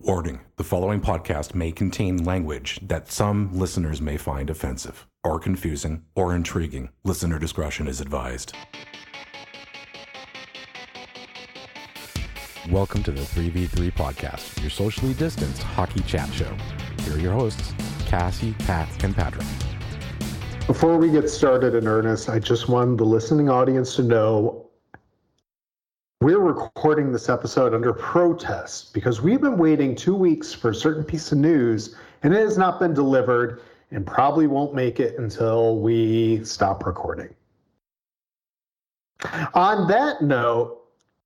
Warning the following podcast may contain language that some listeners may find offensive, or confusing, or intriguing. Listener discretion is advised. Welcome to the 3v3 podcast, your socially distanced hockey chat show. Here are your hosts, Cassie, Pat, and Patrick. Before we get started in earnest, I just want the listening audience to know we're recording this episode under protest because we've been waiting two weeks for a certain piece of news and it has not been delivered and probably won't make it until we stop recording. On that note,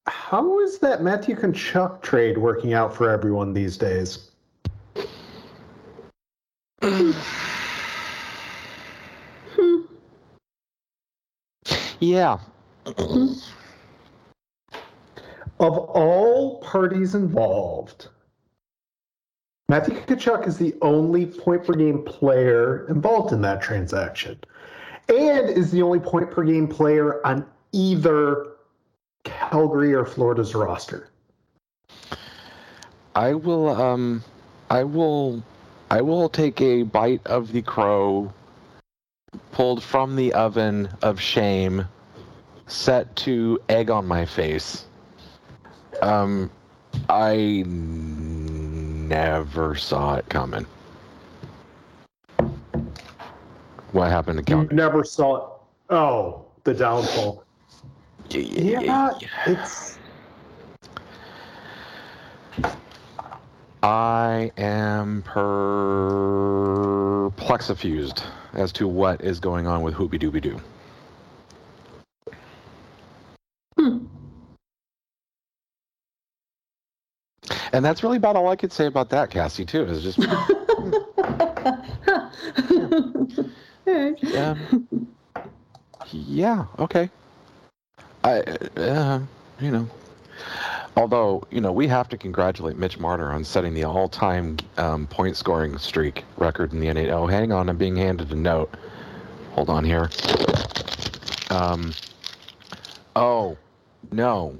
how is that Matthew Tkachuk trade working out for everyone these days? Hmm. Yeah. Of all parties involved, Matthew Tkachuk is the only point per game player involved in that transaction and is the only point per game player on either Calgary or Florida's roster. I will um I will I will take a bite of the crow pulled from the oven of shame set to egg on my face. Um I never saw it coming. What happened to You never saw it. Oh, the downfall. Yeah, it's I am perplexifused as to what is going on with Hoopy Dooby Doo. And that's really about all I could say about that, Cassie. Too is just yeah, yeah, okay. I, uh, you know, although you know we have to congratulate Mitch Marner on setting the all-time um, point scoring streak record in the NHL. Oh, hang on, I'm being handed a note. Hold on here. Um, oh, no.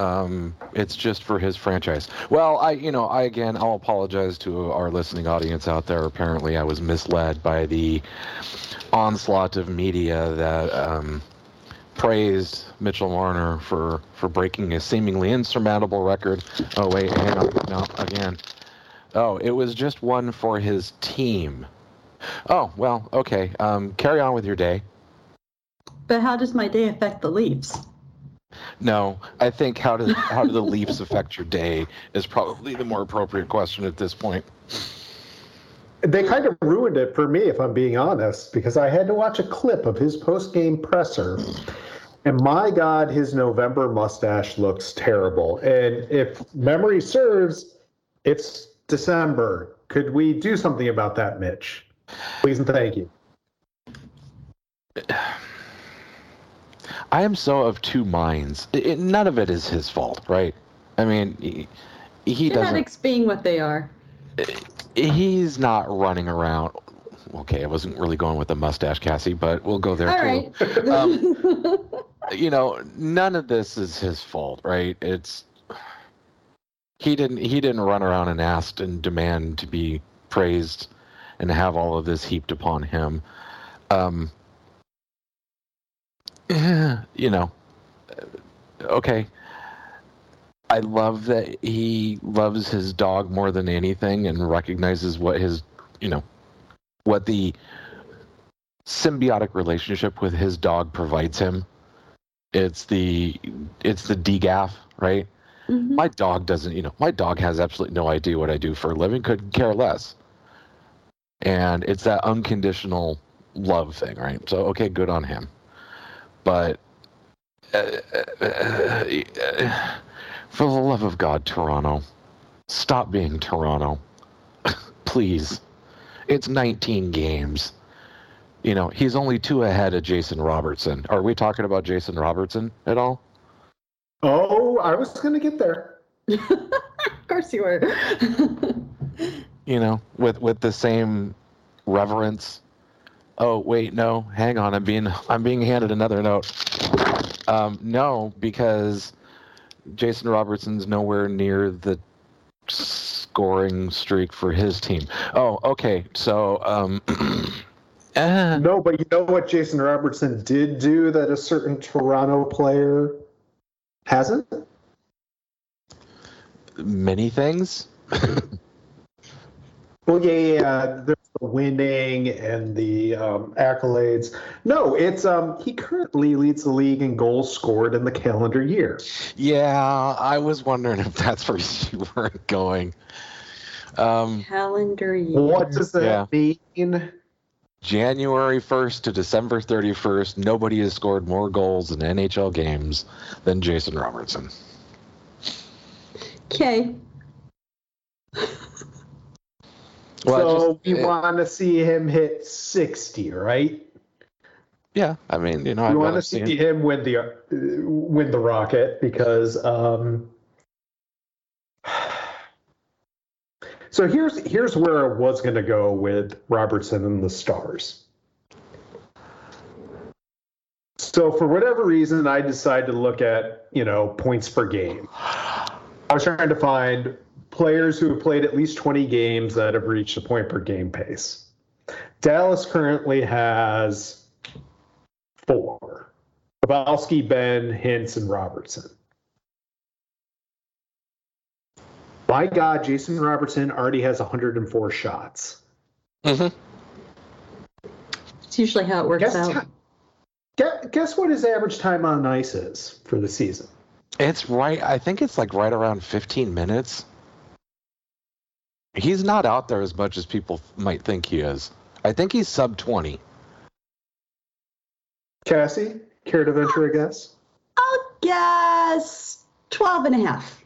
Um, it's just for his franchise. Well, I, you know, I again, I'll apologize to our listening audience out there. Apparently, I was misled by the onslaught of media that um, praised Mitchell Marner for for breaking a seemingly insurmountable record. Oh wait, hang on, no, again. Oh, it was just one for his team. Oh well, okay. Um, carry on with your day. But how does my day affect the Leafs? No, I think how do how do the Leafs affect your day is probably the more appropriate question at this point. they kind of ruined it for me, if I'm being honest, because I had to watch a clip of his post game presser. And my God, his November mustache looks terrible. And if memory serves, it's December. Could we do something about that, Mitch? Please and thank you. I am so of two minds. It, it- none of it is his fault, right? I mean, he, he doesn't. Genetics being what they are. He's not running around. Okay, I wasn't really going with the mustache, Cassie, but we'll go there All too. right. Um, you know, none of this is his fault, right? It's he didn't he didn't run around and ask and demand to be praised and have all of this heaped upon him. Um, you know, okay. I love that he loves his dog more than anything and recognizes what his, you know, what the symbiotic relationship with his dog provides him. It's the it's the DGAF, right? Mhm. My dog doesn't, you know, my dog has absolutely no idea what I do for a living, couldn't care less. And it's that unconditional love thing, right? So, okay, good on him. But uh, uh, uh, for the love of God, Toronto, stop being Toronto. Please. It's 19 games. You know, he's only two ahead of Jason Robertson. Are we talking about Jason Robertson at all? Oh, I was going to get there. of course you were. you know, with with the same reverence. Oh wait, no, hang on, I'm being I'm being handed another note. Um, no, because Jason Robertson's nowhere near the scoring streak for his team. Oh, okay. So, um, uh, No, but you know what Jason Robertson did do that a certain Toronto player hasn't? many things. Well, yeah, yeah, yeah. There's the winning and the um, accolades. No, it's um, he currently leads the league in goals scored in the calendar year. Yeah, I was wondering if that's where you were going. Um, Calendar year. What does that Yeah. mean? January 1st to December 31st, nobody has scored more goals in NHL games than Jason Robertson. Okay. Well, so just- we uh, want to see him hit 60, right? Yeah, I mean, you know, We want to see him- him win the win the Rocket because um, so here's here's where I was going to go with Robertson and the Stars. So for whatever reason, I decided to look at you know points per game. I was trying to find players who have played at least 20 games that have reached a point per game pace. Dallas currently has four. Pavelski, Benn, Hintz, and Robertson. My God, Jason Robertson already has 104 shots. Mhm. It's usually how it works Guess, out. guess, guess what his average time on ice is for the season? It's right. I think it's like right around 15 minutes. He's not out there as much as people might think he is. I think he's sub 20. Cassie, care to venture a guess? I'll guess 12 and a half.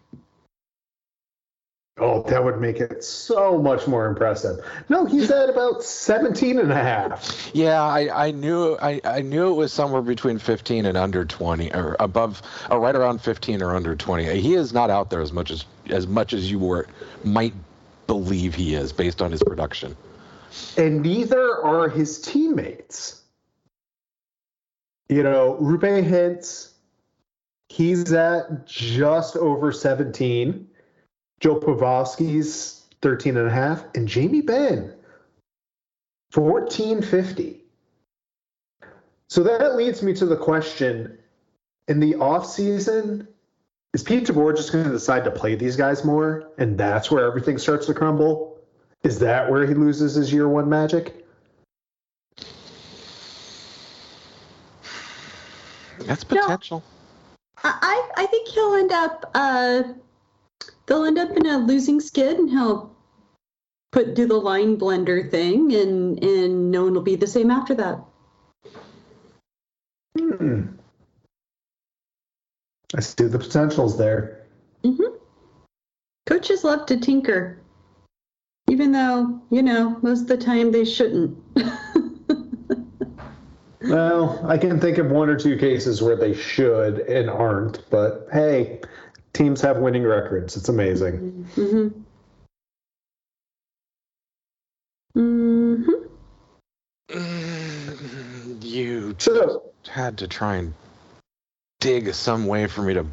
Oh, that would make it so much more impressive. No, he's at about 17 and a half. Yeah, I, I knew I, I knew it was somewhere between 15 and under 20 or above or right around 15 or under 20. He is not out there as much as as much as you were might believe he is based on his production. And neither are his teammates. You know, Roope Hintz, he's at just over 17. Joe Pavelski's 13 and a half. And Jamie Benn, 1450. So that leads me to the question in the offseason, is Pete DeBoer just going to decide to play these guys more? And that's where everything starts to crumble? Is that where he loses his year one magic? That's potential. I, I I think he'll end up uh they'll end up in a losing skid and he'll put do the line blender thing and and no one will be the same after that. Hmm. I see the potentials there. hmm Coaches love to tinker. Even though, you know, most of the time they shouldn't. Well, I can think of one or two cases where they should and aren't, but hey, teams have winning records. It's amazing. hmm hmm Mm, You So, had to try and dig some way for me to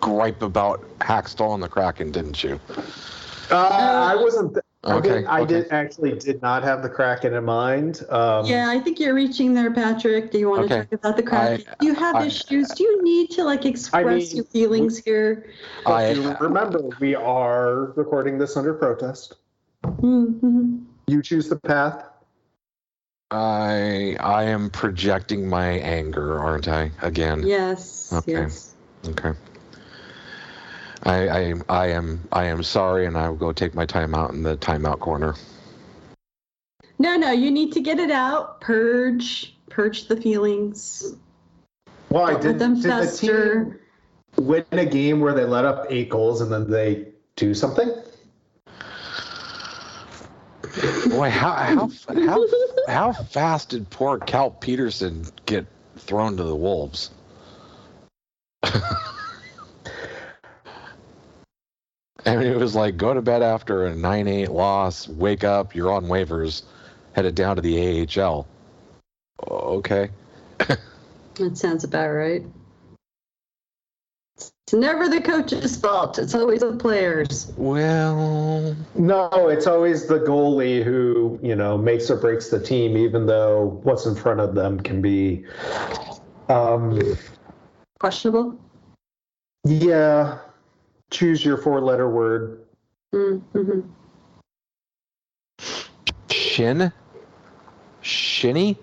gripe about Hakstol and the Kraken, didn't you? uh, I wasn't. I, Okay, did, I okay. did actually did not have the Kraken in mind. Um, Yeah, I think you're reaching there, Patrick. Do you want to talk about the Kraken? I- Do you have I- issues? Do you need to like express mean, your feelings here? I- you remember, we are recording this under protest. hmm You choose the path. I I am projecting my anger, aren't I? Again. Yes. Okay. Yes. Okay. I, I I am I am sorry, and I will go take my time out in the timeout corner. No, no, you need to get it out, purge, purge the feelings. Well, I Don't did. them did the team win a game where they let up eight goals and then they do something? Boy, how how how how fast did poor Cal Petersen get thrown to the wolves? I mean, it was like go to bed after a nine-eight loss, wake up, you're on waivers, headed down to the AHL. Okay. That sounds about right. It's never the coach's fault. It's always the players. Well, No, it's always the goalie who, you know, makes or breaks the team, even though what's in front of them can be, um, Questionable. yeah, choose your four letter word. Mm-hmm. shin, shinny,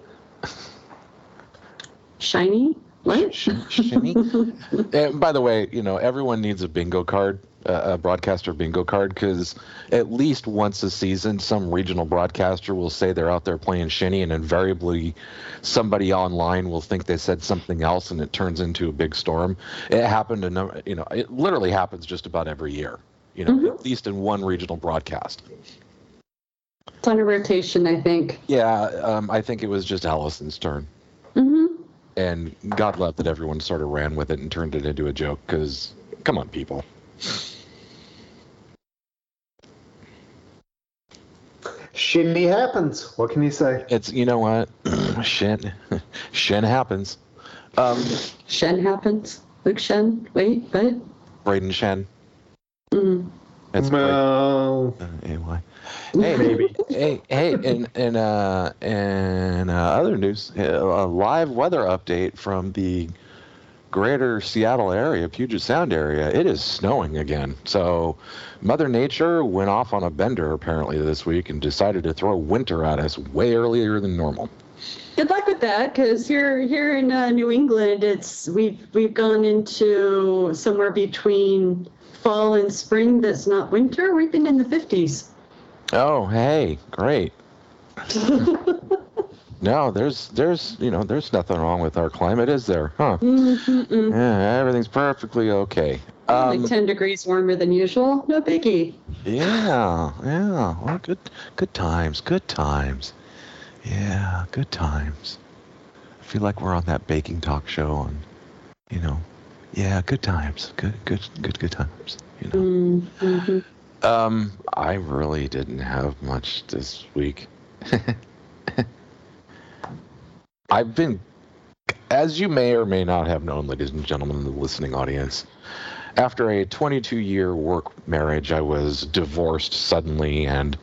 Shiny. What? Sh- shinny. and by the way, you know everyone needs a bingo card, uh, a broadcaster bingo card, because at least once a season, some regional broadcaster will say they're out there playing shinny, and invariably, somebody online will think they said something else, and it turns into a big storm. It happened, to, you know, it literally happens just about every year. You know, at least in one regional broadcast. It's on a rotation, I think. Yeah, um, I think it was just Allison's turn. Mm-hmm. And God love that everyone sort of ran with it and turned it into a joke. Because, come on, people. Shindy happens. What can you say? It's you know what, shit, shin happens. Um, Shen happens. Luke Schenn. Wait, what? Brayden Schenn. Mm. That's Brayden, Well, uh, AY. Hey, maybe. hey, hey, and and uh, and uh, other news, uh, a live weather update from the greater Seattle area, Puget Sound area. It is snowing again. So, Mother Nature went off on a bender apparently this week and decided to throw winter at us way earlier than normal. Good luck with that, because here here in uh, New England, it's we've we've gone into somewhere between fall and spring. That's not winter. We've been in the fifties. Oh, hey, great. No, there's there's you know there's nothing wrong with our climate, is there? Huh? Mm-mm-mm. Yeah, everything's perfectly okay. Um, like ten degrees warmer than usual. No biggie. Yeah, yeah. Well, good, good times, good times. Yeah, good times. I feel like we're on that baking talk show on, you know, yeah, good times, good, good, good, good times. You know. Mm-hmm. Um, I really didn't have much this week. I've been, as you may or may not have known, ladies and gentlemen in the listening audience, after a 22 year work marriage, I was divorced suddenly and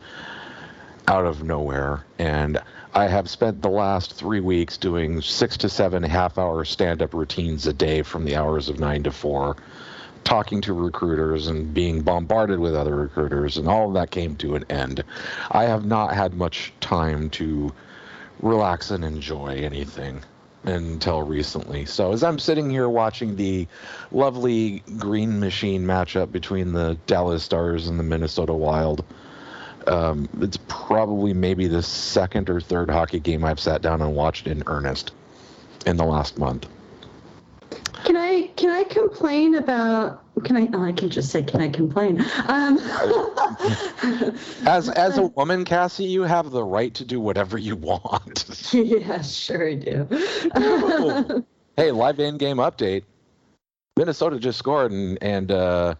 out of nowhere. And I have spent the last three weeks doing six to seven half hour stand up routines a day from the hours of nine to four, talking to recruiters and being bombarded with other recruiters. And all of that came to an end. I have not had much time to relax and enjoy anything until recently. So as I'm sitting here watching the lovely green machine matchup between the Dallas Stars and the Minnesota Wild, um, it's probably maybe the second or third hockey game I've sat down and watched in earnest in the last month. Can I can I complain about? Can I? Oh, I can just say, can I complain? Um, As as a woman, Cassie, you have the right to do whatever you want. yeah, sure I do. hey, live in game update. Minnesota just scored, and and uh,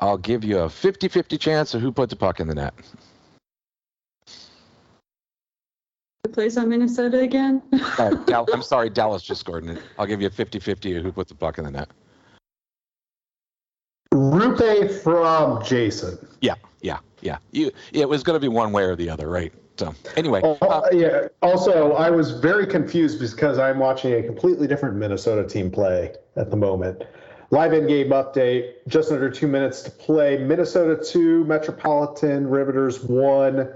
I'll give you a 50-50 chance of who put the puck in the net. Who plays on Minnesota again? Uh, Dal- I'm sorry, Dallas just scored, and I'll give you a 50-50 who put the puck in the net. Roope from Jason. Yeah, yeah, yeah. You, it was going to be one way or the other, right? So anyway, Oh, uh, yeah. Also, I was very confused because I'm watching a completely different Minnesota team play at the moment. Live in game update, just under two minutes to play. Minnesota 2, Metropolitan Riveters 1.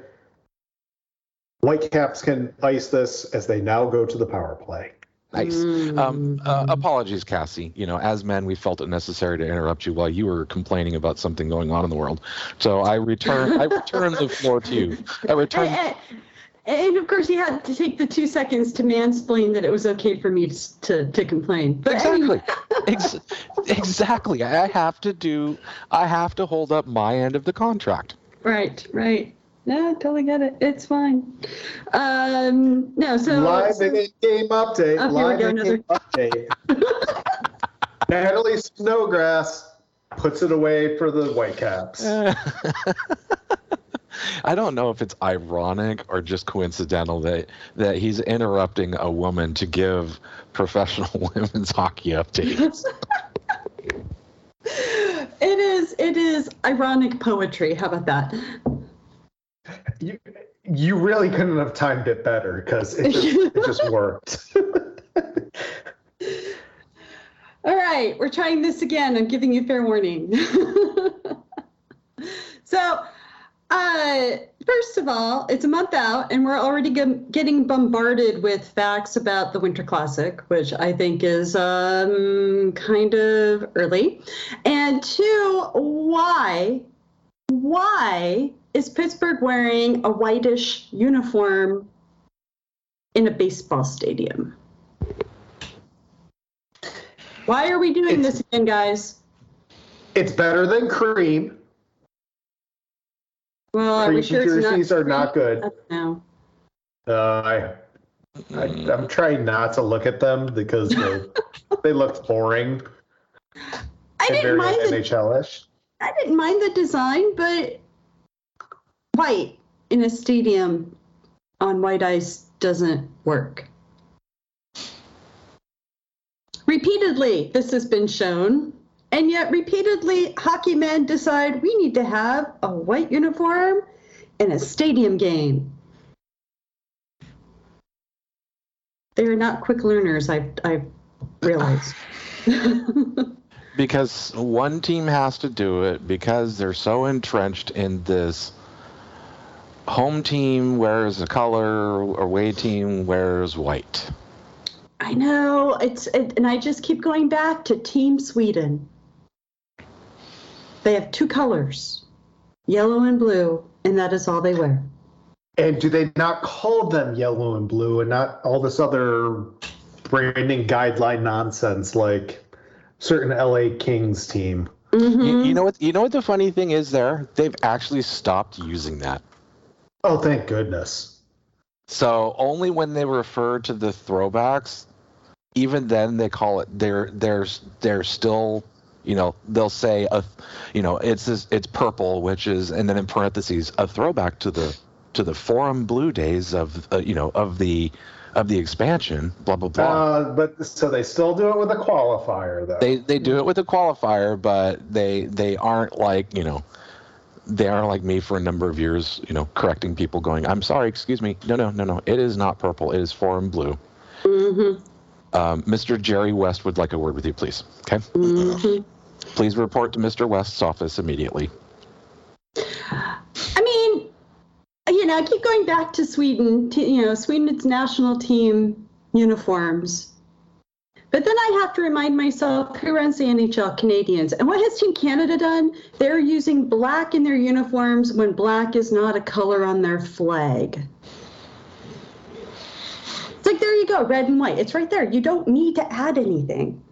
Whitecaps can ice this as they now go to the power play. nice. Um, uh, apologies, Cassie. You know, as men, we felt it necessary to interrupt you while you were complaining about something going on in the world. So I return, I return the floor to you. I return. And, and of course, he had to take the two seconds to mansplain that it was okay for me to to, to complain. But Exactly. Ex- exactly. I have to do. I have to hold up my end of the contract. Right, right. No, I totally get it. It's fine. Um, no, so live so- in game update. Oh, live in game update. Natalie Snodgrass puts it away for the Whitecaps. I don't know if it's ironic or just coincidental that that he's interrupting a woman to give professional women's hockey updates. it is it is ironic poetry. How about that? You, you really couldn't have timed it better because it just, it just worked. All right, we're trying this again. I'm giving you fair warning. so, uh, first of all, it's a month out, and we're already ge- getting bombarded with facts about the Winter Classic, which I think is um, kind of early. And two, why? Why is Pittsburgh wearing a whitish uniform in a baseball stadium? Why are we doing It's- this again, guys? it's better than cream. Well, Cream sure it's not? are not good. No. Uh, I, I, I'm trying not to look at them because they, they looked boring I didn't mind the NHL-ish. I didn't mind the design, but white in a stadium on white ice doesn't work. Repeatedly, this has been shown, and yet repeatedly, hockey men decide we need to have a white uniform in a stadium game. They are not quick learners, I've, I've realized. because one team has to do it because they're so entrenched in this home team wears a color away team wears white I know it's it, and I just keep going back to Team Sweden. They have two colors, yellow and blue, and that is all they wear. And do they not call them yellow and blue and not all this other branding guideline nonsense like certain LA Kings team? you, Mhm. you know what you know what the funny thing is there they've actually stopped using that Oh, thank goodness. so only when they refer to the throwbacks even then they call it they're they're they're still you know they'll say a you know it's this, it's purple which is and then in parentheses a throwback to the to the forum blue days of uh, you know of the of the expansion blah blah blah Uh, but so they still do it with a qualifier, though. they they do it with a qualifier but they they aren't like you know they aren't like me for a number of years you know correcting people going i'm sorry excuse me no no no no it is not purple it is forum blue Mhm. um, mr jerry west would like a word with you please okay Mhm. please report to mr west's office immediately I mean, you know, I keep going back to Sweden. To, you know, Sweden's national team uniforms. But then I have to remind myself who runs the NHL Canadians. And what has Team Canada done? They're using black in their uniforms when black is not a color on their flag. It's like, there you go, red and white. It's right there. You don't need to add anything.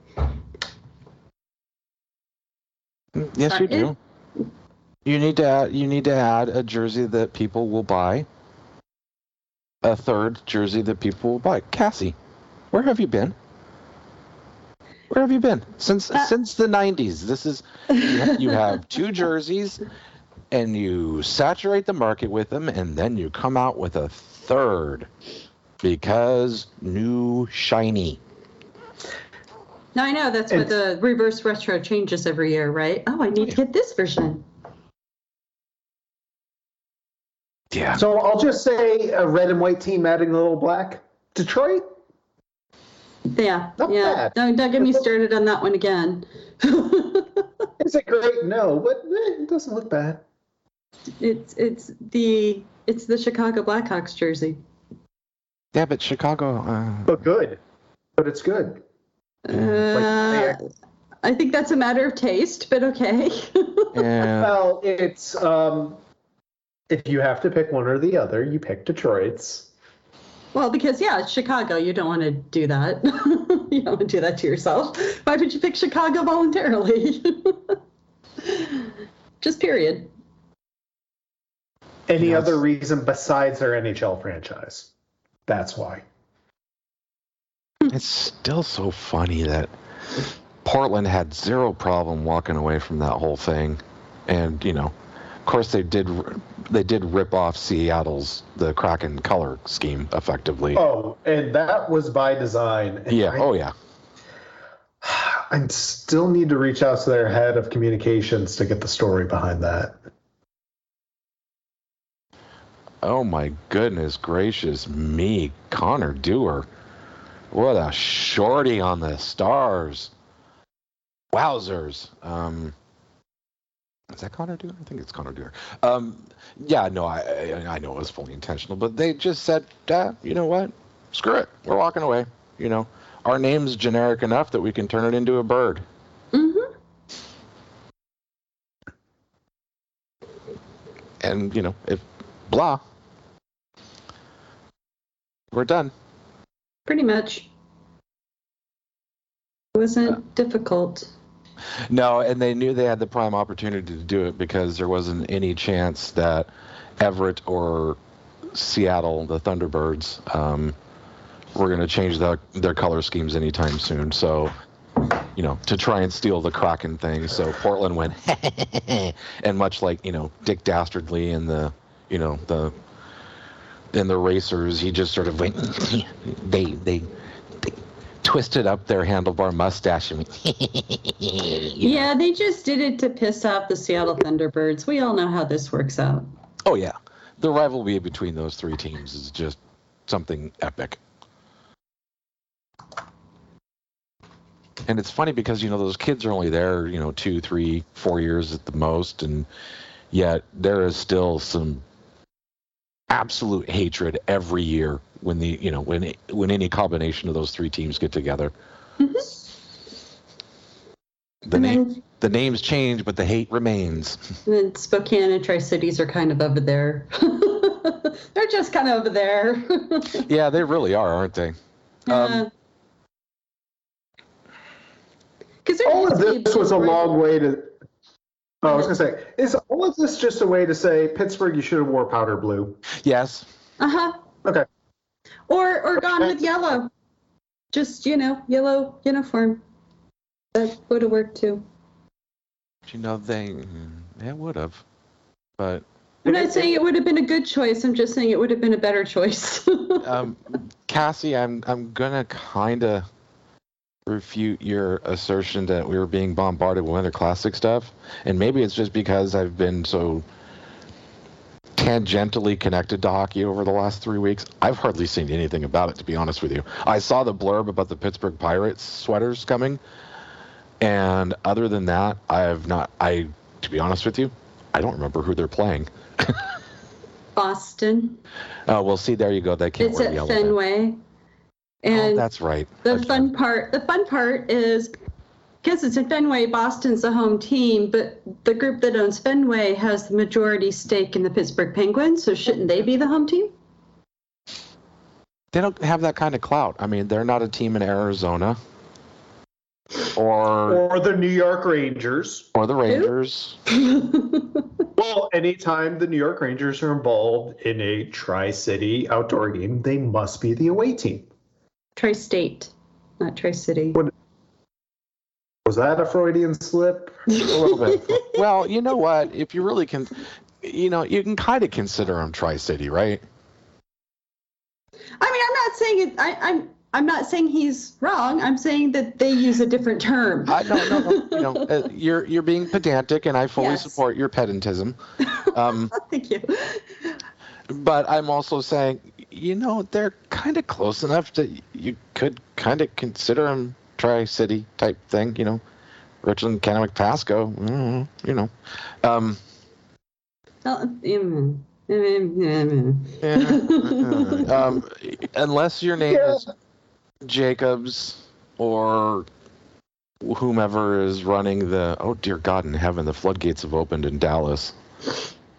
yes you do you need to add you need to add a jersey that people will buy a third jersey that people will buy cassie where have you been where have you been since Uh, since the 90s this is you, ha- you have two jerseys and you saturate the market with them and then you come out with a third because new shiny Now I know that's what the reverse retro changes every year, right? Oh, I need to get this version. yeah So I'll just say a red and white team adding a little black. Detroit? Yeah, Not yeah. bad. Don't, don't get me started on that one again. it's a great? No, but eh, it doesn't look bad. it's it's the it's the Chicago Blackhawks jersey. yeah but chicago uh, But good. But it's good. Uh, they- I think that's a matter of taste, but okay. yeah. Well, it's um, if you have to pick one or the other, you pick Detroit's. Well, because yeah, it's Chicago. You don't want to do that. you don't want to do that to yourself. Why would you pick Chicago voluntarily? Just period. Any Yes. other reason besides their NHL franchise? That's why. It's still so funny that Portland had zero problem walking away from that whole thing, and you know, of course they did they did rip off Seattle's the Kraken color scheme effectively. Oh, and that was by design. And yeah. I- Oh yeah. I still need to reach out to their head of communications to get the story behind that. Oh my goodness gracious me, Connor Dewar. What a shorty on the stars. Wowzers. Um, is that Connor Dewar? I think it's Connor Dewar. Um, yeah, no, I, I I know it was fully intentional, but they just said, ah, you know what? Screw it. We're walking away. You know, our name's generic enough that we can turn it into a bird. Mm-hmm. And you know, if blah, we're done. Pretty much. It wasn't difficult. No, and they knew they had the prime opportunity to do it because there wasn't any chance that Everett or Seattle, the Thunderbirds, um, were going to change their, their color schemes anytime soon. So, you know, to try and steal the Kraken thing. So Portland went, and much like you know Dick Dastardly and the, you know the, and the racers, he just sort of went. they they. Twisted up their handlebar mustache and Yeah, they just did it to piss off the Seattle Thunderbirds. We all know how this works out. Oh yeah, the rivalry between those three teams is just something epic. And it's funny because you know those kids are only there, you know, two, three, four years at the most, and yet there is still some absolute hatred every year when the you know when when any combination of those three teams get together. The And name then, the names change, but the hate remains. then Spokane and Tri Cities are kind of over there. They're just kind of over there. yeah, they really are, aren't they? Um, Because All of this was a long way to. Oh, I was gonna say, is all of this just a way to say Pittsburgh? You should have wore powder blue. Yes. Uh huh. Okay. Or or gone with yellow. Just you know, yellow uniform. That would have worked too. You know, they they would have, but I'm not saying it would have been a good choice. I'm just saying it would have been a better choice. um, Cassie, I'm I'm gonna kind of refute your assertion that we were being bombarded with Winter Classic stuff, and maybe it's just because I've been so tangentially connected to hockey over the last three weeks. I've hardly seen anything about it, to be honest with you. I saw the blurb about the Pittsburgh Pirates sweaters coming, and other than that, I have not. I, to be honest with you, I don't remember who they're playing. Boston. Oh well, see, there you go. They can't It's wear at yellow. then. Fenway. Oh, And that's right. the That's fun right. part the fun part is because it's at Fenway, Boston's the home team, but the group that owns Fenway has the majority stake in the Pittsburgh Penguins, so shouldn't they be the home team? They don't have that kind of clout. I mean, they're not a team in Arizona, or Or the New York Rangers. or the Rangers. Well, anytime the New York Rangers are involved in a Tri City outdoor game, they must be the away team. Tri-state, not Tri-city. What- Was that a Freudian slip? A little bit. well, you know what? If you really can, you know, you can kind of consider them Tri-City, right? I mean, I'm not saying it. I, I'm. I'm not saying he's wrong. I'm saying that they use a different term. I, no, no, no. You know, uh, you're you're being pedantic, and I fully Yes. support your pedantism. Um, Thank you. But I'm also saying, you know, they're kind of close enough that you could kind of consider them Tri-City type thing. You know, Richland, Kennewick, Pasco. mm, you know, um, Oh, mm, mm, mm, yeah, um, unless your name is Jacobs or whomever is running the. Oh dear God in heaven, the floodgates have opened in Dallas.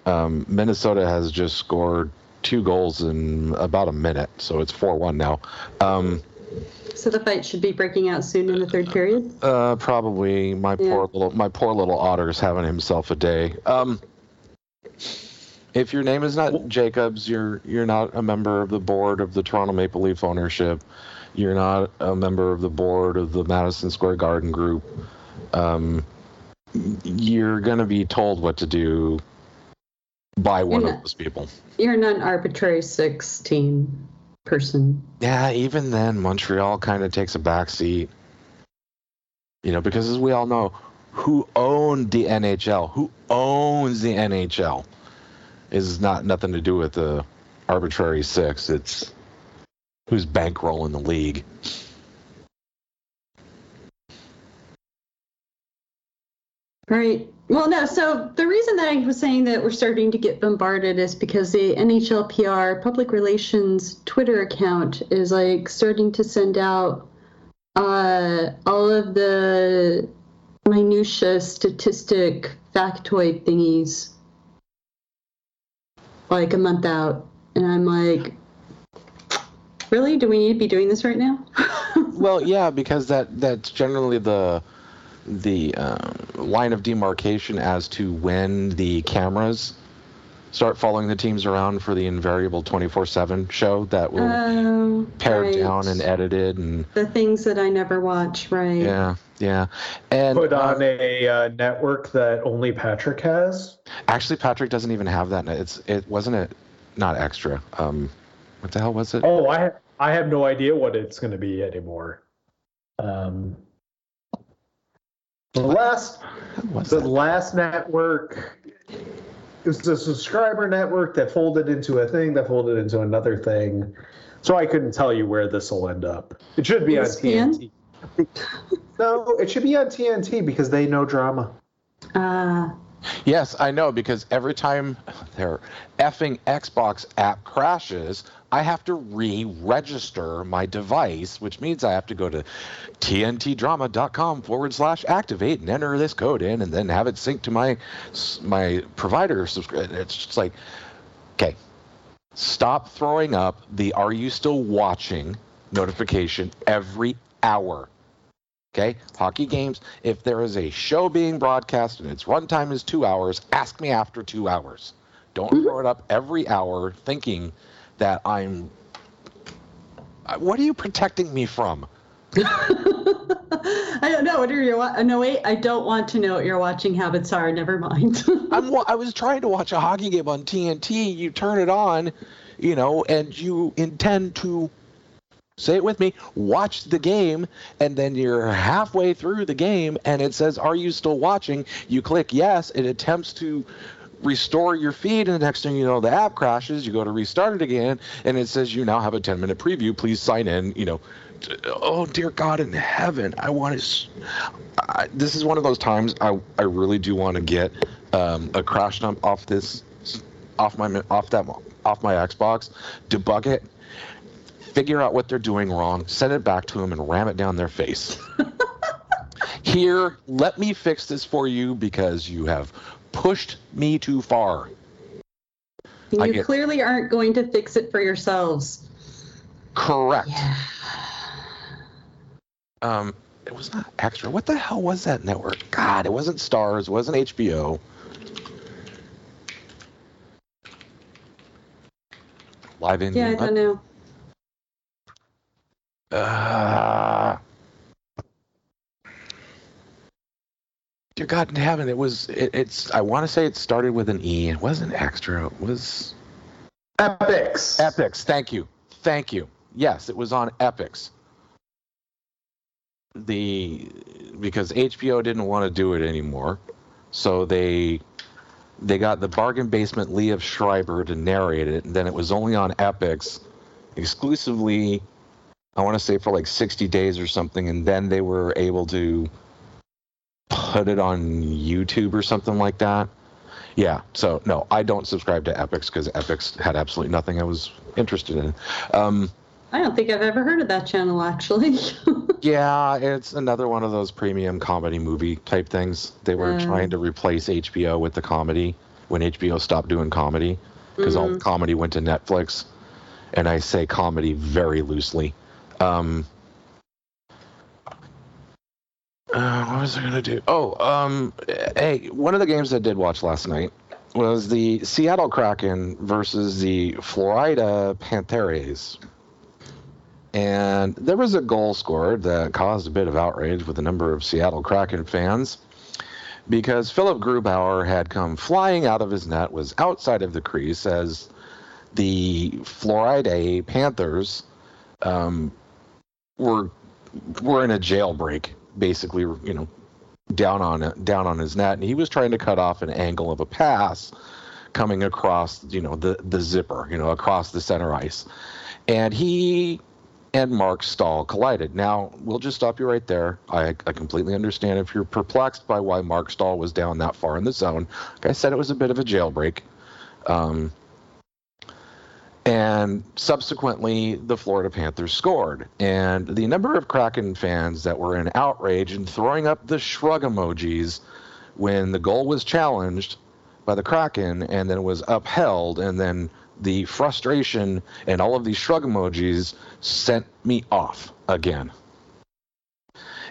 Um, Minnesota has just scored two goals in about a minute, so it's four-one now. Um, So the fight should be breaking out soon in the third period. Uh, probably my Yeah. poor little my poor little otter's having himself a day. Um, if your name is not Jacobs, you're you're not a member of the board of the Toronto Maple Leaf ownership. You're not a member of the board of the Madison Square Garden Group. Um, you're gonna be told what to do by one You're of not- those people. You're not an arbitrary 16 person. Yeah, even then, Montreal kind of takes a back seat. You know, because as we all know, who owned the NHL, who owns the NHL, is not nothing to do with the arbitrary six. It's who's bankrolling the league. Right. Well, no. So the reason that I was saying that we're starting to get bombarded is because the NHLPR public relations Twitter account is like starting to send out uh, all of the minutia statistic factoid thingies like a month out, and I'm like, really? Do we need to be doing this right now? well, yeah, because that that's generally the the uh, line of demarcation as to when the cameras start following the teams around for the invariable 24/7 show that will Oh, pared right. down and edited and the things that I never watch, right? yeah, yeah. And Put uh, on a uh, network that only Patrick has. actually Patrick doesn't even have that. It's it wasn't it not extra. Um what the hell was it? Oh, I ha- I have no idea what it's going to be anymore. Um, the last What was the that? last network it was a subscriber network that folded into a thing that folded into another thing. So I couldn't tell you where this will end up. It should be on ESPN? TNT. No, it should be on TNT because they know drama. Uh, Yes, I know because every time their effing Xbox app crashes, I have to re-register my device, which means I have to go to tntdrama.com forward slash activate and enter this code in, and then have it sync to my my provider. It's just like, okay, stop throwing up the "Are you still watching?" notification every hour. Okay, hockey games. If there is a show being broadcast and its runtime is two hours, ask me after two hours. Don't mm-hmm. throw it up every hour thinking that I'm. Uh, What are you protecting me from? I don't know. What are your wa- no wait? I don't want to know what your watching habits are. Never mind. I'm. wa- I was trying to watch a hockey game on TNT. You turn it on, you know, and you intend to. Say it with me. Watch the game, and then you're halfway through the game, and it says, "Are you still watching?" You click yes. It attempts to restore your feed, and the next thing you know, the app crashes. You go to restart it again, and it says you now have a 10 minute preview. Please sign in. You know, oh dear God in heaven, I want to. I, this is one of those times I I really do want to get um, a crash dump off this, off my off that off my Xbox, debug it, figure out what they're doing wrong, send it back to them, and ram it down their face. Here, let me fix this for you because you have pushed me too far. I you get- clearly aren't going to fix it for yourselves. Correct. Yeah. Um, it was not extra. What the hell was that network? God, it wasn't Stars. It wasn't HBO. Live in. Yeah, I don't know. Uh, dear God in heaven, it was. It, it's. I want to say it started with an E. It wasn't extra. It was Epix. Epix. Thank you. Thank you. Yes, it was on Epix. The because HBO didn't want to do it anymore, so they they got the bargain basement Liev Schreiber to narrate it, and then it was only on Epix exclusively. I want to say for like 60 days or something, and then they were able to put it on YouTube or something like that. Yeah, so no, I don't subscribe to Epix because Epix had absolutely nothing I was interested in. Um, I don't think I've ever heard of that channel actually. yeah, it's another one of those premium comedy movie type things. They were Mm. trying to replace HBO with the comedy when HBO stopped doing comedy because all the comedy went to Netflix. And I say comedy very loosely. Um, uh, what was I gonna do? Oh, um, hey, one of the games I did watch last night was the Seattle Kraken versus the Florida Panthers. And there was a goal scored that caused a bit of outrage with a number of Seattle Kraken fans because Philipp Grubauer had come flying out of his net, was outside of the crease as the Florida Panthers um, were were in a jailbreak basically, you know, down on down on his net, and he was trying to cut off an angle of a pass coming across, you know, the the zipper, you know, across the center ice, and he and Mark Staal collided. Now, we'll just stop you right there. I, I completely understand if you're perplexed by why Mark Staal was down that far in the zone. Like I said, it was a bit of a jailbreak. Um, and subsequently, the Florida Panthers scored. And the number of Kraken fans that were in outrage and throwing up the shrug emojis when the goal was challenged by the Kraken and then it was upheld, and then the frustration and all of these shrug emojis sent me off again.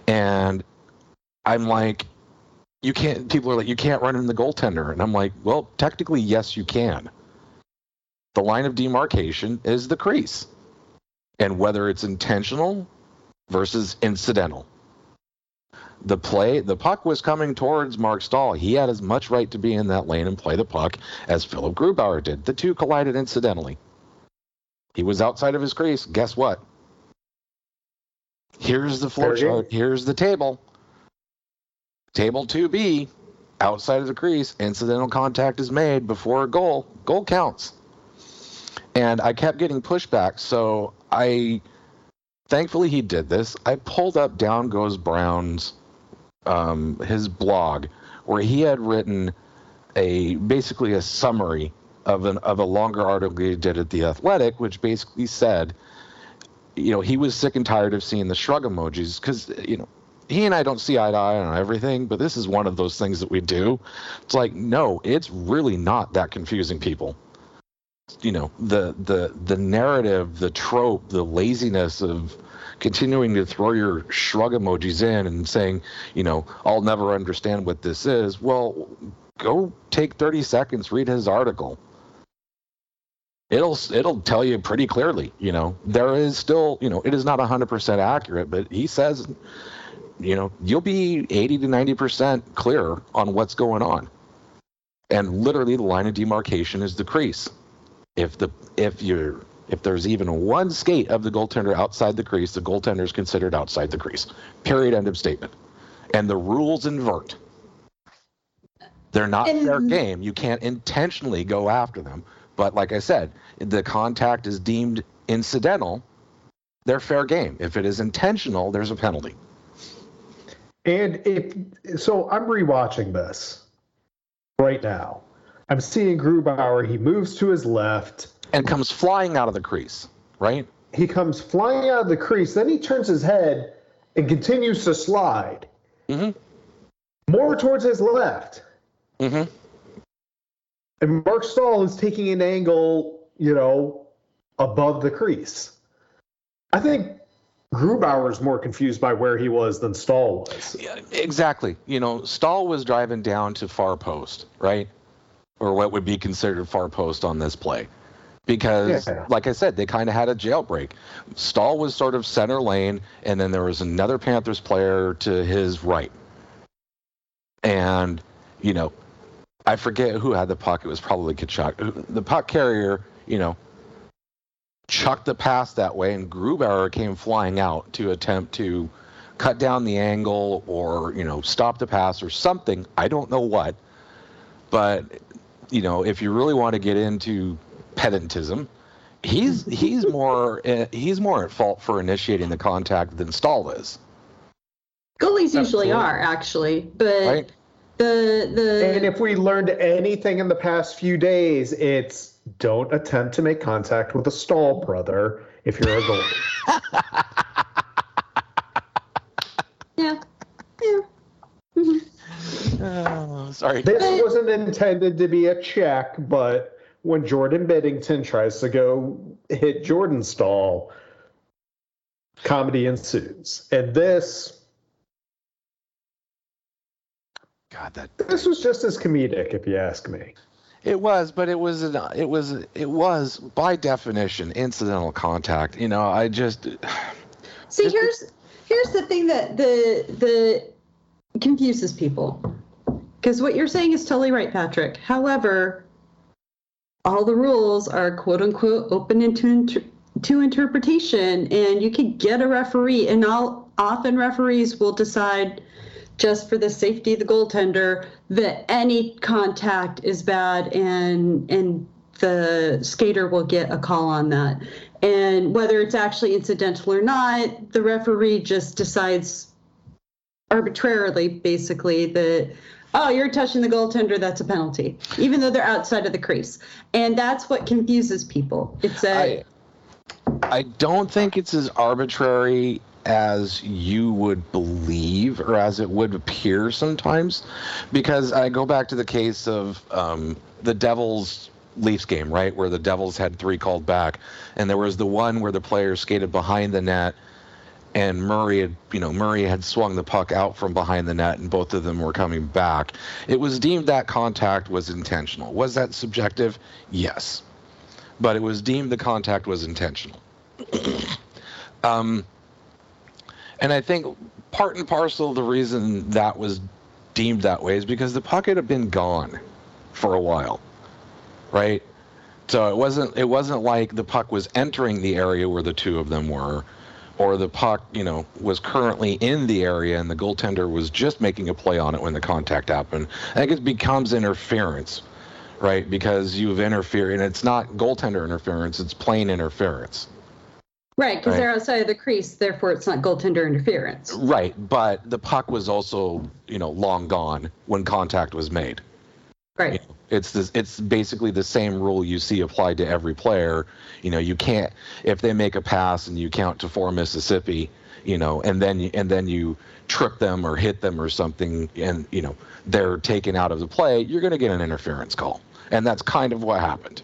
And I'm like, you can't, people are like, you can't run in the goaltender. And I'm like, well, technically, yes, you can the line of demarcation is the crease. And whether it's intentional versus incidental. The play, the puck was coming towards Marc Staal. He had as much right to be in that lane and play the puck as Philipp Grubauer did. The two collided incidentally. He was outside of his crease. Guess what? Here's the floor chart. Here's the table. Table 2B, outside of the crease, incidental contact is made before a goal. Goal counts and I kept getting pushback. So I, thankfully, he did this. I pulled up Down Goes Brown's um, his blog, where he had written a basically a summary of an of a longer article he did at the Athletic, which basically said, you know, he was sick and tired of seeing the shrug emojis because you know he and I don't see eye to eye on everything, but this is one of those things that we do. It's like, no, it's really not that confusing, people you know the the the narrative the trope the laziness of continuing to throw your shrug emojis in and saying you know i'll never understand what this is. Well go take 30 seconds read his article. It'll it'll tell you pretty clearly you know. There is still you know it is not 100% accurate but he says you know you'll be 80 to 90% clear on what's going on. And literally the line of demarcation is the crease if the if you're if there's even one skate of the goaltender outside the crease, the goaltender is considered outside the crease. Period. End of statement. And the rules invert. They're not and, fair game. You can't intentionally go after them. But like I said, the contact is deemed incidental. They're fair game. If it is intentional, there's a penalty. And if so, I'm rewatching this right now. I'm seeing Grubauer. He moves to his left and comes flying out of the crease, right? He comes flying out of the crease. Then he turns his head and continues to slide. Mm-hmm. More towards his left. Mm-hmm. And Marc Staal is taking an angle, you know, above the crease. I think Grubauer is more confused by where he was than Staal was. Yeah, exactly. You know, Stahl was driving down to far post, right? Or what would be considered far post on this play. Because, yeah. like I said, they kind of had a jailbreak. Staal was sort of center lane, and then there was another Panthers player to his right. And, you know, I forget who had the puck. It was probably Tkachuk. The puck carrier, you know, chucked the pass that way, and Grubauer came flying out to attempt to cut down the angle or, you know, stop the pass or something. I don't know what. But you know, if you really want to get into pedantism, he's he's more uh, he's more at fault for initiating the contact than Staal is. Goalies usually are actually, but right? the the and if we learned anything in the past few days, it's don't attempt to make contact with a Staal brother if you're a goalie. yeah, yeah. Mm-hmm. Oh, sorry. This wasn't intended to be a check, but when Jordan Binnington tries to go hit Jordan Staal, comedy ensues. And this. God, that this was just as comedic, if you ask me. It was, but it was an, it was it was by definition incidental contact. You know, I just see. Here's here's the thing that the the confuses people. Because what you're saying is totally right, Patrick. However, all the rules are quote unquote open into inter- to interpretation, and you could get a referee. And I'll often referees will decide just for the safety of the goaltender that any contact is bad and and the skater will get a call on that. And whether it's actually incidental or not, the referee just decides arbitrarily, basically, that, oh, you're touching the goaltender, that's a penalty, even though they're outside of the crease. And that's what confuses people. It's a. I, I don't think it's as arbitrary as you would believe or as it would appear sometimes because I go back to the case of um, the Devils Leafs game, right, where the Devils had three called back, and there was the one where the player skated behind the net, and Murray had, you know, Murray had swung the puck out from behind the net, and both of them were coming back. It was deemed that contact was intentional. Was that subjective? Yes, but it was deemed the contact was intentional. um, and I think part and parcel of the reason that was deemed that way is because the puck had been gone for a while right? So it wasn't it wasn't like the puck was entering the area where the two of them were, or the puck, you know, was currently in the area and the goaltender was just making a play on it when the contact happened. I think it becomes interference, right? Because you've interfered, and it's not goaltender interference; it's plain interference. Right, because right. they're outside of the crease, therefore it's not goaltender interference. Right, but the puck was also, you know, long gone when contact was made. Right. You know, it's this, it's basically the same rule you see applied to every player. You know, you can't if they make a pass and you count to four Mississippi, you know, and then you, and then you trip them or hit them or something, and you know they're taken out of the play. You're going to get an interference call, and that's kind of what happened.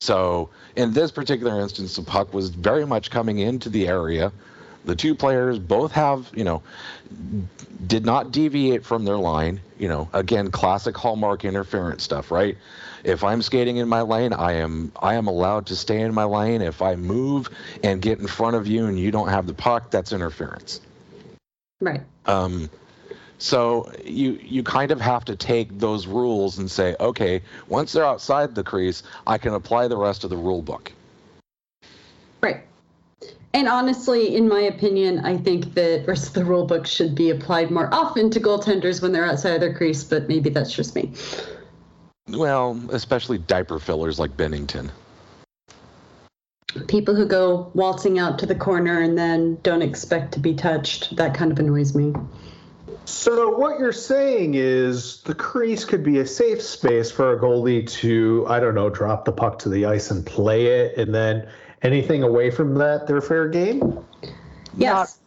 So in this particular instance, the puck was very much coming into the area. The two players both have, you know, did not deviate from their line. You know, again, classic hallmark interference stuff, right? If I'm skating in my lane, I am I am allowed to stay in my lane. If I move and get in front of you and you don't have the puck, that's interference. Right. Um, so you you kind of have to take those rules and say, okay, once they're outside the crease, I can apply the rest of the rule book. Right. And honestly, in my opinion, I think that rest of the rule book should be applied more often to goaltenders when they're outside of their crease, but maybe that's just me. Well, especially diaper fillers like Binnington. People who go waltzing out to the corner and then don't expect to be touched, that kind of annoys me. So what you're saying is the crease could be a safe space for a goalie to, I don't know, drop the puck to the ice and play it, and then Anything away from that, they're fair game? Yes.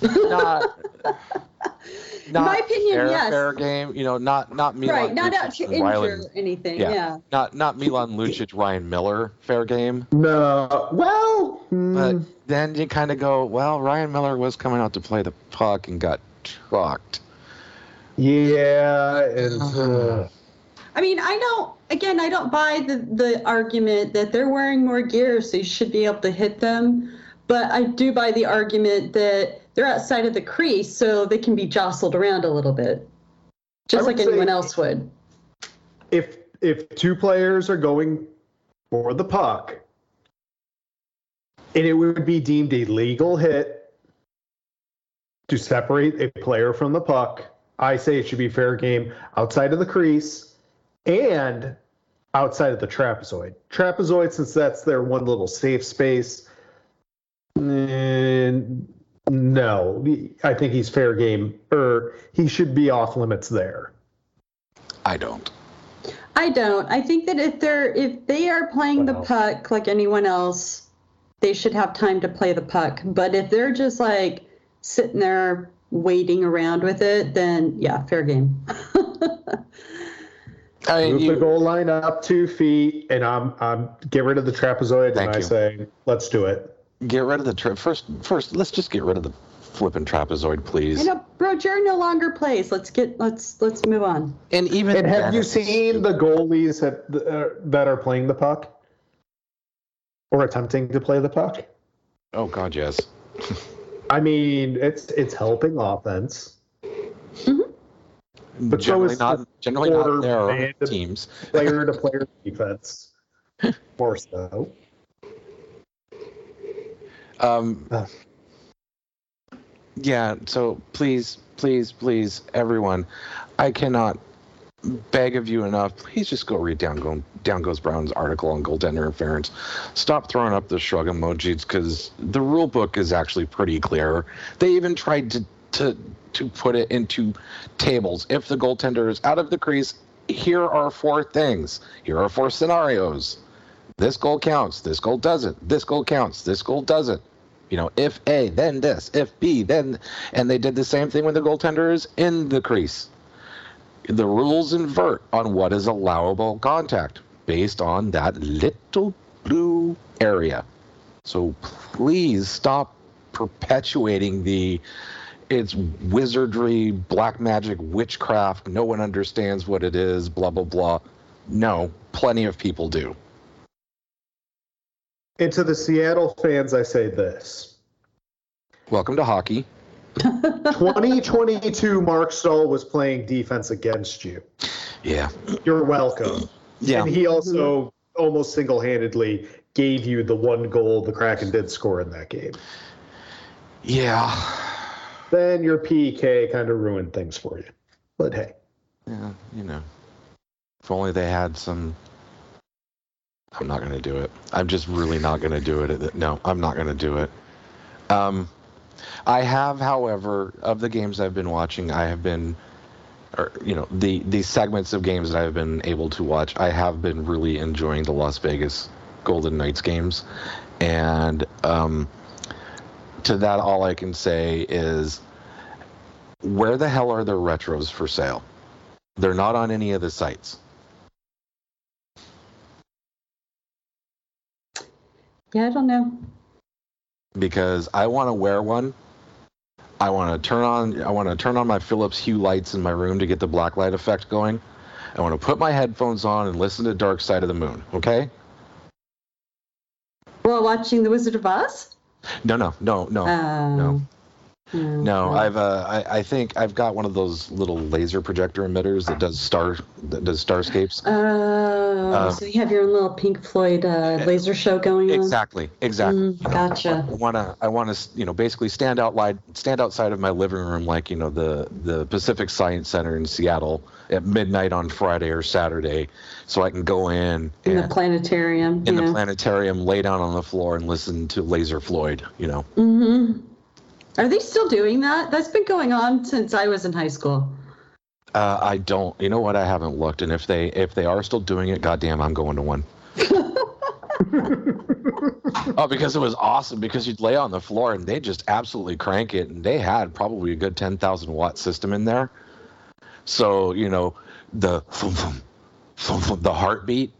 Not, not, not my opinion, fair, yes. Fair game, you know, not not Milan. Right, not out to injure anything. Yeah. yeah. Not not Milan Lucic, Ryan Miller, fair game. No. Well. But mm. then you kind of go, well, Ryan Miller was coming out to play the puck and got trucked. Yeah, and. Uh, I mean, I don't. Again, I don't buy the the argument that they're wearing more gear, so you should be able to hit them. But I do buy the argument that they're outside of the crease, so they can be jostled around a little bit, just like anyone else would. If if two players are going for the puck, and it would be deemed a legal hit to separate a player from the puck, I say it should be fair game outside of the crease and outside of the trapezoid. Trapezoid, since that's their one little safe space, eh, no, I think he's fair game, or he should be off limits there. I don't. I don't. I think that if they're if they are playing the puck like anyone else, they should have time to play the puck. But if they're just like sitting there waiting around with it, then yeah, fair game. I Move you, the goal line up two feet, and I'm I'm get rid of the trapezoid, and I say let's do it. Get rid of the tra- first. First, let's just get rid of the flipping trapezoid, please. You know, Brodeur no longer plays. Let's get let's let's move on. And even and have you seen the goalies that uh, that are playing the puck or attempting to play the puck? Oh God, yes. I mean, it's it's helping offense. Mm-hmm. But generally so not generally not their teams. player to player defense. More so. Um. Yeah, so please, please, please, everyone, I cannot beg of you enough. Please just go read down, go, down goes Brown's article on goaltender interference. Stop throwing up the shrug emojis because the rule book is actually pretty clear. They even tried to to to put it into tables. If the goaltender is out of the crease, here are four things. Here are four scenarios. This goal counts. This goal doesn't. This goal counts. This goal doesn't. You know, if A, then this. If B, then. And they did the same thing when the goaltender is in the crease. The rules invert on what is allowable contact based on that little blue area. So please stop perpetuating the it's wizardry, black magic, witchcraft. No one understands what it is, blah, blah, blah. No, plenty of people do. And to the Seattle fans, I say this Welcome to hockey. 2022 Marc Staal was playing defense against you. Yeah. You're welcome. Yeah. And he also almost single handedly gave you the one goal the Kraken did score in that game. Yeah. Then your PK kind of ruined things for you. But hey. Yeah, you know. If only they had some. I'm not going to do it. I'm just really not going to do it. No, I'm not going to do it. Um, I have, however, of the games I've been watching, I have been, or you know, the the segments of games that I've been able to watch, I have been really enjoying the Las Vegas Golden Knights games, and um, to that, all I can say is, where the hell are their retros for sale? They're not on any of the sites. Yeah, I don't know. because I want to wear one. I want to turn on I want to turn on my Philips Hue lights in my room to get the black light effect going. I want to put my headphones on and listen to Dark Side of the Moon, okay? While watching The Wizard of Oz? No, no, no, no. Um, no. Mm, No. I've uh, I, I think I've got one of those little laser projector emitters that does star that does starscapes. Oh, Um, so you have your own little Pink Floyd uh, laser show going on? Exactly, exactly. Mm, gotcha. I want to I want to you know basically stand out stand outside of my living room like you know the the Pacific Science Center in Seattle at midnight on Friday or Saturday, so I can go in In the planetarium. in the planetarium, lay down on the floor and listen to Laser Floyd. You know, hmm Are they still doing that? That's been going on since I was in high school. uh, I don't. You know what? I haven't looked, and if they if they are still doing it, goddamn, I'm going to one. oh, because it was awesome. Because you'd lay on the floor and they just absolutely crank it, and they had probably a good ten thousand watt system in there. So you know the thum, thum, thum, thum, the heartbeat.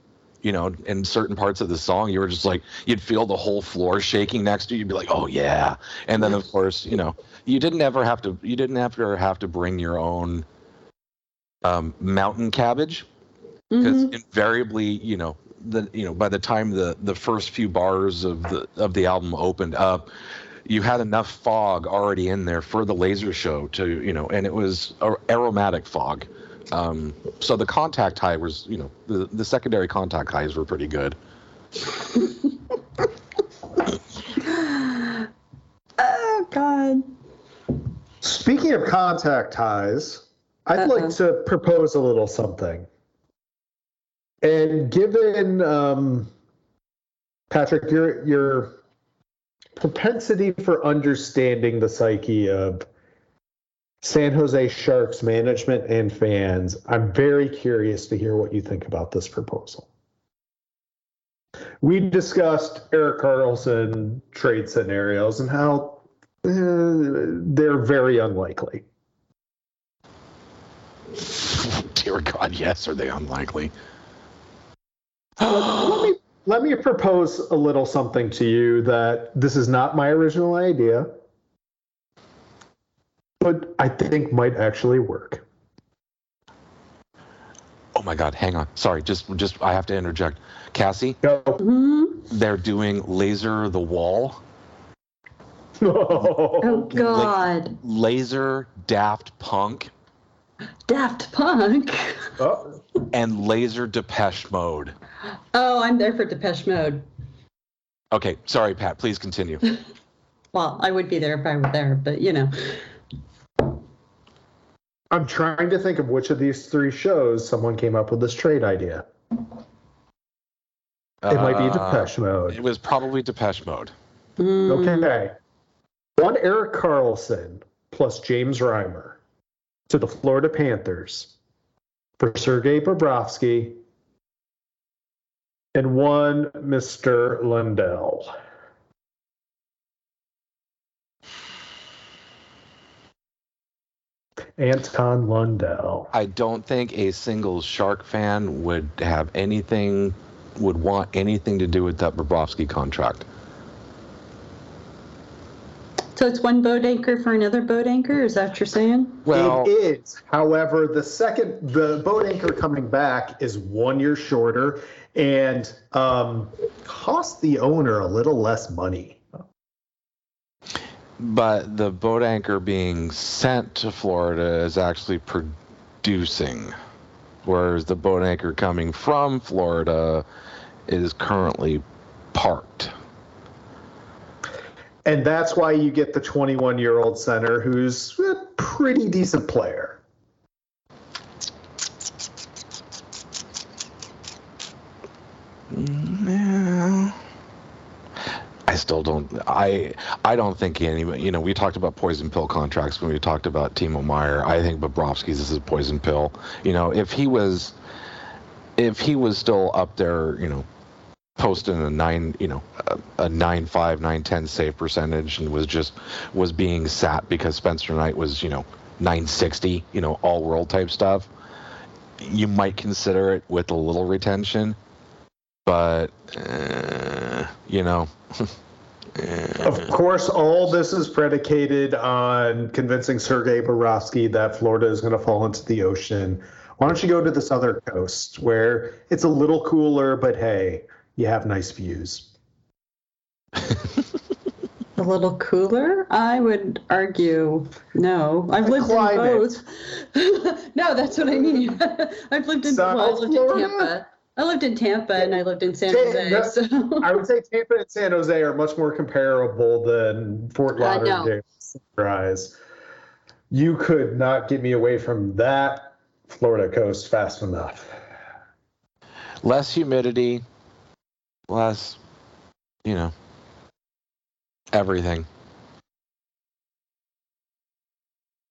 You know, in certain parts of the song, you were just like you'd feel the whole floor shaking next to you. You'd be like, "Oh yeah!" And then, of course, you know, you didn't ever have to. You didn't ever have to bring your own um, mountain cabbage because Mhm. invariably, you know, the you know by the time the the first few bars of the of the album opened up, you had enough fog already in there for the laser show to you know, and it was aromatic fog. Um, so the contact high was you know the the secondary contact highs were pretty good. Oh, God. Speaking of contact highs, I'd Uh-oh. like to propose a little something. And given um, Patrick, your your propensity for understanding the psyche of San Jose Sharks management and fans, I'm very curious to hear what you think about this proposal. We discussed Erik Karlsson trade scenarios and how uh, they're very unlikely. Dear God, yes, are they unlikely? let me let me propose a little something to you that this is not my original idea, but I think might actually work. Oh my God, hang on. Sorry, just just I have to interject. Cassie, Go. Mhm. they're doing Laser the Wall. Oh, God. Laser Daft Punk Daft Punk. Oh, and Laser Depeche Mode. Oh, I'm there for Depeche Mode. Okay, sorry, Pat. Please continue. Well, I would be there if I were there, but you know. I'm trying to think of which of these three shows someone came up with this trade idea. It might be Uh, Depeche Mode. It was probably Depeche Mode. Okay. One Erik Karlsson plus James Reimer to the Florida Panthers for Sergei Bobrovsky and one Mr. Lundell. Anton Lundell. I don't think a single Shark fan would have anything, would want anything to do with that Bobrovsky contract. So it's one boat anchor for another boat anchor. Is that what you're saying? Well, it is. However, the second the boat anchor coming back is one year shorter and um, cost the owner a little less money. But the boat anchor being sent to Florida is actually producing, whereas the boat anchor coming from Florida is currently parked. And that's why you get the 21 year old center who's a pretty decent player. Mm, yeah. I still don't. I I don't think anybody. You know, we talked about poison pill contracts when we talked about Timo Meier. I think Bobrovsky's is a poison pill. You know, if he was, if he was still up there, you know, posting a nine, you know, a, a nine five, nine ten save percentage, and was just was being sat because Spencer Knight was, you know, nine sixty, you know, all world type stuff. You might consider it with a little retention but uh, you know Of course, all this is predicated on convincing Sergei Bobrovsky that Florida is going to fall into the ocean. Why don't you go to the southern coast where it's a little cooler, but hey, you have nice views. A little cooler? I would argue no. I've lived climate. in both. no, that's what I mean. I've lived in South well, I lived in Tampa. I lived in Tampa and I lived in San Ta- Jose. that- So I would say Tampa and San Jose are much more comparable than Fort I know. Lauderdale. Sunrise. You could not get me away from that Florida coast fast enough. less humidity less you know everything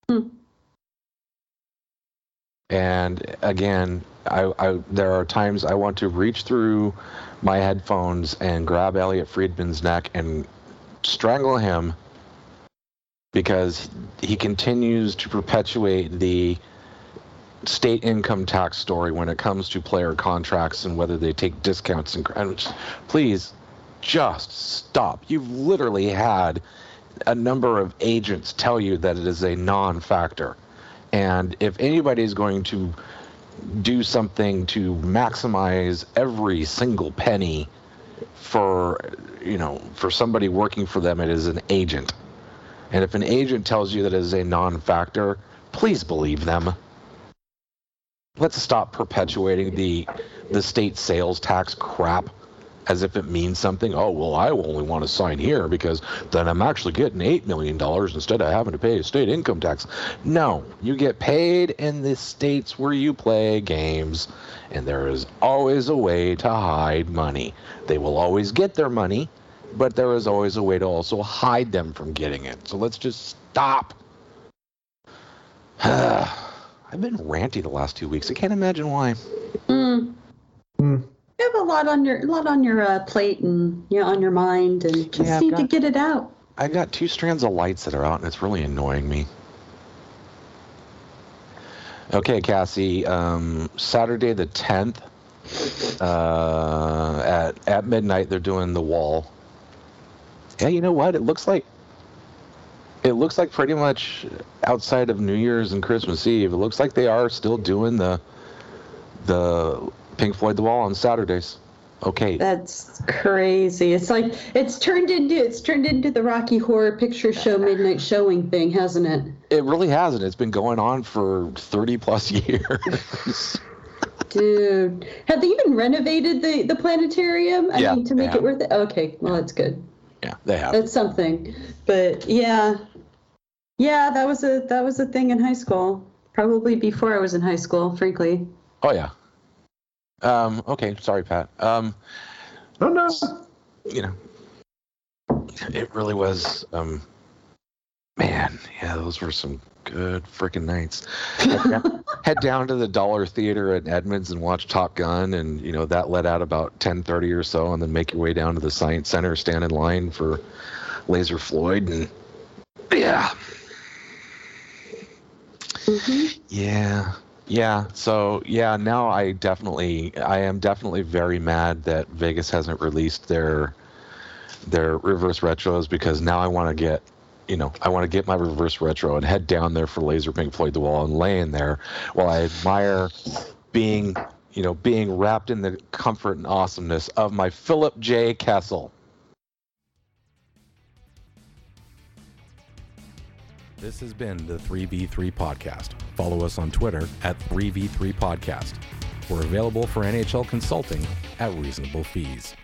Hmm. and again I, I there are times i want to reach through my headphones and grab elliotte friedman's neck and strangle him because he continues to perpetuate the state income tax story when it comes to player contracts and whether they take discounts and, and just- please just stop. You've literally had a number of agents tell you that it is a non-factor. And if anybody is going to do something to maximize every single penny for you know for somebody working for them it is an agent. And if an agent tells you that it is a non-factor please believe them. Let's stop perpetuating the the state sales tax crap as if it means something. Oh well, I only want to sign here because then I'm actually getting eight million dollars instead of having to pay a state income tax. No, you get paid in the states where you play games, and there is always a way to hide money. They will always get their money, but there is always a way to also hide them from getting it. So let's just stop. I've been ranty the last two weeks. I can't imagine why. Mm. Hmm. You have a lot on your a lot on your uh, plate and you know on your mind and just Yeah, need to got- get it out. I've got two strands of lights that are out, and it's really annoying me. Okay, Cassie. Um, Saturday the tenth, uh, at at midnight, they're doing the wall. Yeah, you know what? It looks like it looks like pretty much outside of New Year's and Christmas Eve. It looks like they are still doing the the Pink Floyd the Wall on Saturdays. Okay, That's crazy. It's like it's turned into it's turned into the Rocky Horror Picture Show midnight showing thing, hasn't it? It really hasn't. It's been going on for 30 plus years. Dude, have they even renovated the the planetarium? I Yeah, mean, to make have. it worth it. Okay, well that's good. Yeah, they have. That's something. But yeah, yeah, that was a that was a thing in high school. Probably before I was in high school, frankly. Oh yeah. Um, okay, sorry, Pat. Um, No, no. you know, it really was. Um, man, yeah, those were some good freaking nights. Head down, head down to the Dollar Theater at Edmonds and watch Top Gun, and you know that let out about ten thirty or so, and then make your way down to the Science Center, stand in line for Laser Floyd, and yeah, yeah. Yeah, so yeah, now I definitely I am definitely very mad that Vegas hasn't released their their reverse retros because now I want to get you know, I want to get my reverse retro and head down there for Laser Pink Floyd the Wall and lay in there while I admire being, you know, being wrapped in the comfort and awesomeness of my Philip J. Kessel. This has been the 3v3 podcast. Follow us on Twitter at 3v3 podcast. We're available for NHL consulting at reasonable fees.